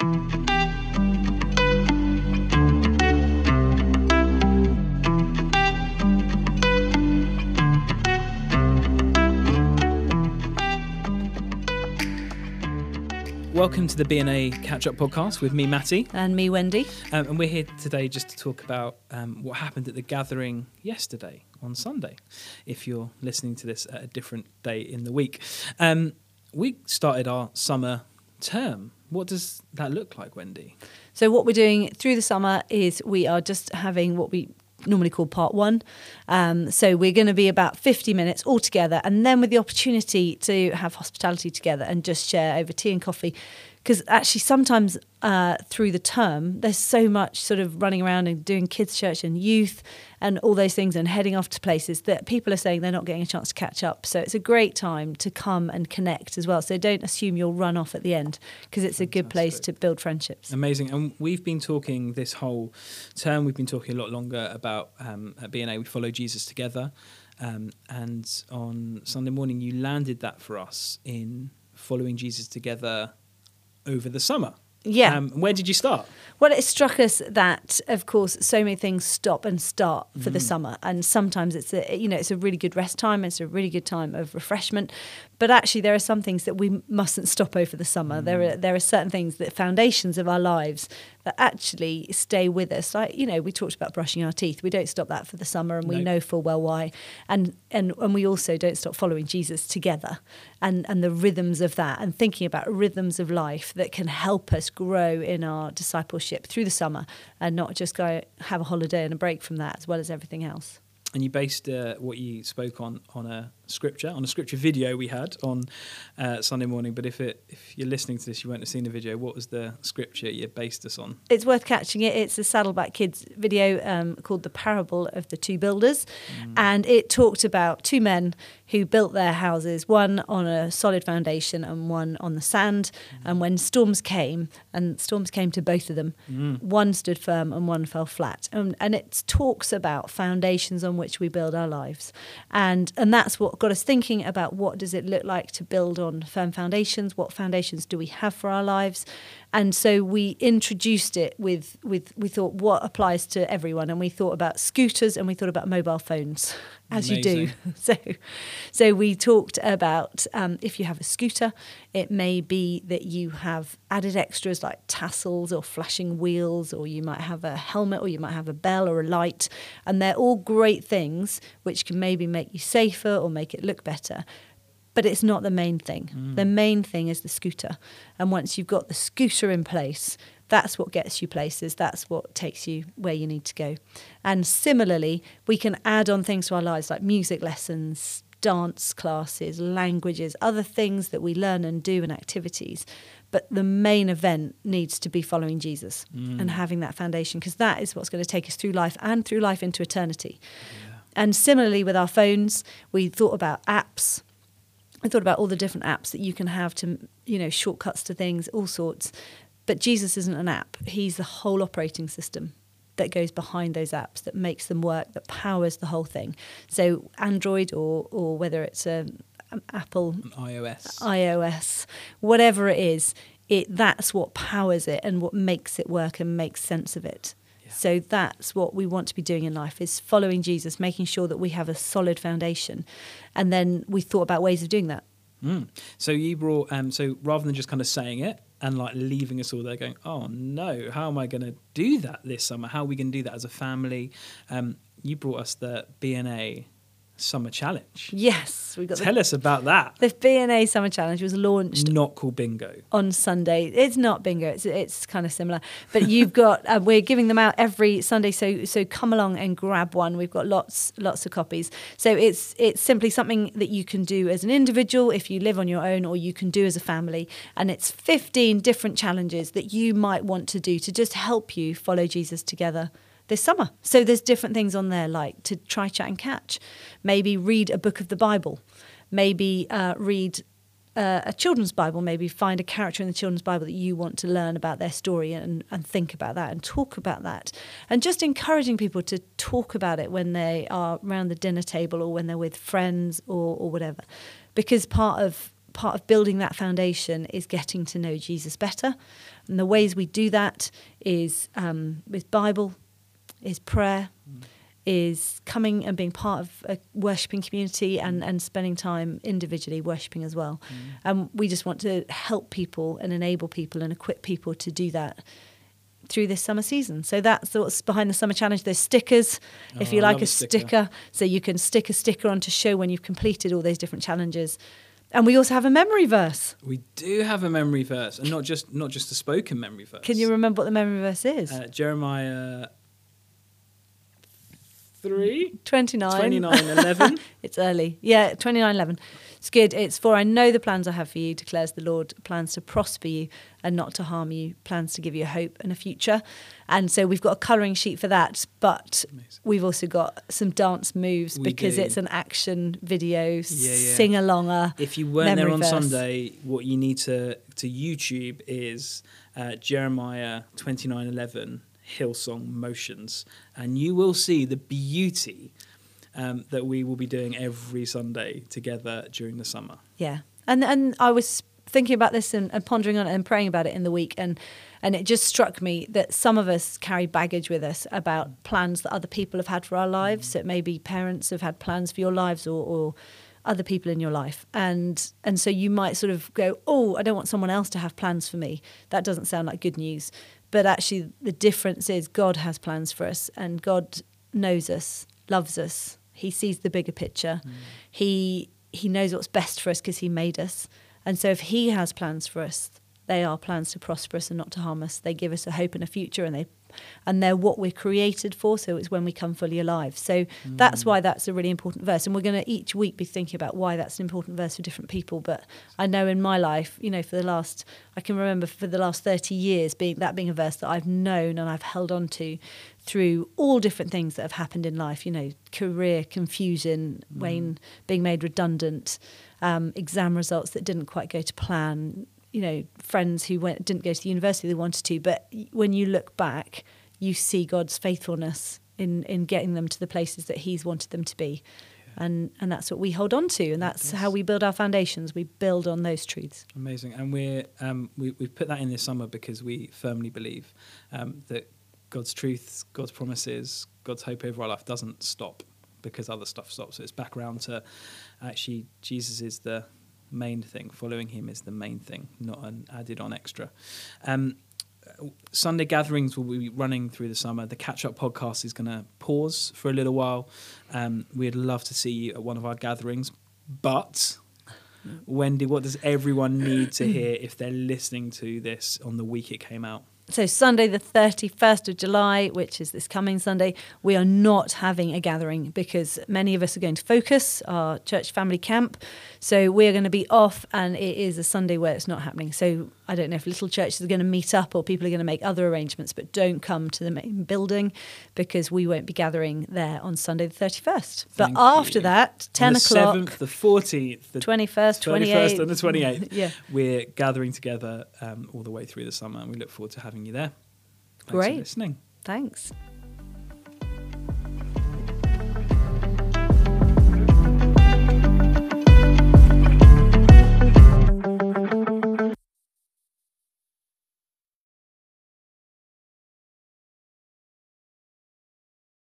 Welcome to the BNA Catch Up Podcast with me, Matty. And me, Wendy. Um, and we're here today just to talk about um, what happened at the gathering yesterday on Sunday, if you're listening to this at a different day in the week. Um, we started our summer term. What does that look like, Wendy? So, what we're doing through the summer is we are just having what we normally called part one. Um, so we're going to be about 50 minutes all together, and then with the opportunity to have hospitality together and just share over tea and coffee. Because actually, sometimes uh, through the term, there's so much sort of running around and doing kids' church and youth and all those things and heading off to places that people are saying they're not getting a chance to catch up. So it's a great time to come and connect as well. So don't assume you'll run off at the end because it's Fantastic. a good place to build friendships. Amazing. And we've been talking this whole term, we've been talking a lot longer about um, at BNA, we follow Jesus together. Um, and on Sunday morning, you landed that for us in following Jesus together over the summer. Yeah. Um, where did you start? Well, it struck us that, of course, so many things stop and start for mm. the summer, and sometimes it's a you know it's a really good rest time. It's a really good time of refreshment, but actually there are some things that we mustn't stop over the summer. Mm. There are there are certain things that foundations of our lives that actually stay with us. Like you know, we talked about brushing our teeth. We don't stop that for the summer, and we no. know full well why. And and and we also don't stop following Jesus together, and and the rhythms of that, and thinking about rhythms of life that can help us grow in our discipleship through the summer, and not just go have a holiday and a break from that, as well as everything else. And you based uh, what you spoke on on a scripture on a scripture video we had on uh, Sunday morning. But if it if you're listening to this, you won't have seen the video. What was the scripture you based us on? It's worth catching it. It's a Saddleback Kids video um, called "The Parable of the Two Builders," mm. and it talked about two men who built their houses, one on a solid foundation and one on the sand. Mm. And when storms came, and storms came to both of them, mm. one stood firm and one fell flat. And, and it talks about foundations on which we build our lives, and and that's what got us thinking about what does it look like to build on firm foundations what foundations do we have for our lives? And so we introduced it with with we thought what applies to everyone? And we thought about scooters and we thought about mobile phones as Amazing. you do so so we talked about um, if you have a scooter it may be that you have added extras like tassels or flashing wheels or you might have a helmet or you might have a bell or a light and they're all great things which can maybe make you safer or make it look better but it's not the main thing. Mm. The main thing is the scooter. And once you've got the scooter in place, that's what gets you places. That's what takes you where you need to go. And similarly, we can add on things to our lives like music lessons, dance classes, languages, other things that we learn and do and activities. But the main event needs to be following Jesus mm. and having that foundation because that is what's going to take us through life and through life into eternity. Yeah. And similarly with our phones, we thought about apps I thought about all the different apps that you can have to, you know, shortcuts to things, all sorts. But Jesus isn't an app. He's the whole operating system that goes behind those apps that makes them work, that powers the whole thing. So Android or or whether it's a um, Apple iOS, iOS, whatever it is, it that's what powers it and what makes it work and makes sense of it. So that's what we want to be doing in life is following Jesus, making sure that we have a solid foundation. And then we thought about ways of doing that. Mm. So you brought um, so rather than just kind of saying it and like leaving us all there going, oh no, how am I going to do that this summer? How are we going to do that as a family? Um, you brought us the BNA Summer Challenge. Yes, we got. Tell the, us about that. The BNA Summer Challenge was launched. Not called bingo. On Sunday, it's not bingo. It's it's kind of similar, but you've got. Uh, we're giving them out every Sunday, so so come along and grab one. We've got lots lots of copies. So it's it's simply something that you can do as an individual if you live on your own, or you can do as a family. And it's fifteen different challenges that you might want to do to just help you follow Jesus together this summer. So there's different things on there like to try, chat, and catch. Maybe read a book of the Bible. Maybe uh, read uh, a children's Bible. Maybe find a character in the children's Bible that you want to learn about their story and, and think about that and talk about that. And just encouraging people to talk about it when they are around the dinner table or when they're with friends or, or whatever. Because part of part of building that foundation is getting to know Jesus better. And the ways we do that is um, with Bible, is prayer, mm. is coming and being part of a worshipping community and, and spending time individually worshipping as well. Mm. And we just want to help people and enable people and equip people to do that through this summer season. So that's what's behind the summer challenge. There's stickers, oh, if you like a sticker. sticker. So you can stick a sticker on to show when you've completed all those different challenges. And we also have a memory verse. We do have a memory verse, and not just not just a spoken memory verse. Can you remember what the memory verse is? Uh, Jeremiah 3 29 29 11 it's early yeah 29 11 it's good it's for i know the plans i have for you declares the lord plans to prosper you and not to harm you plans to give you a hope and a future and so we've got a colouring sheet for that but Amazing. we've also got some dance moves we because do. it's an action video yeah, yeah. sing alonger if you weren't there on verse. sunday what you need to to youtube is uh, jeremiah 29 11 Hillsong motions, and you will see the beauty um, that we will be doing every Sunday together during the summer. Yeah, and and I was thinking about this and, and, pondering on it and praying about it in the week, and and it just struck me that some of us carry baggage with us about plans that other people have had for our lives. Mm. So it may be parents have had plans for your lives, or, or other people in your life and and so you might sort of go oh i don't want someone else to have plans for me that doesn't sound like good news but actually, the difference is God has plans for us, and God knows us, loves us. He sees the bigger picture. Mm. He He knows what's best for us because He made us. And so, if He has plans for us, they are plans to prosper us and not to harm us. They give us a hope and a future, and they and they're what we're created for. So it's when we come fully alive. So mm. that's why that's a really important verse. And we're going to each week be thinking about why that's an important verse for different people. But I know in my life, you know, for the last, I can remember for the last 30 years being that being a verse that I've known and I've held on to through all different things that have happened in life, you know, career confusion, mm. Wayne being made redundant, um, exam results that didn't quite go to plan, you know friends who went didn't go to the university they wanted to but when you look back you see God's faithfulness in in getting them to the places that he's wanted them to be. Yeah. and and that's what we hold on to and that's yes. how we build our foundations. We build on those truths. Amazing. And we're um, we, we've put that in this summer because we firmly believe um, that God's truths God's promises God's hope over our life doesn't stop because other stuff stops. So it's back around to actually Jesus is the main thing. Following him is the main thing, not an added on extra. Um, Sunday gatherings will be running through the summer. The catch up podcast is going to pause for a little while. Um, we'd love to see you at one of our gatherings, but Wendy, what does everyone need to hear if they're listening to this on the week it came out? So, Sunday, the 31st of July, which is this coming Sunday, we are not having a gathering because many of us are going to focus our church family camp. So, we're going to be off, and it is a Sunday where it's not happening. So, I don't know if little churches are going to meet up or people are going to make other arrangements, but don't come to the main building because we won't be gathering there on Sunday, the 31st. Thank but after you. that, 10 the o'clock. 7th, the 14th, the 21st, 21st, and the 28th. yeah. We're gathering together um, all the way through the summer, and we look forward to having you there. Thanks Great. listening. Thanks.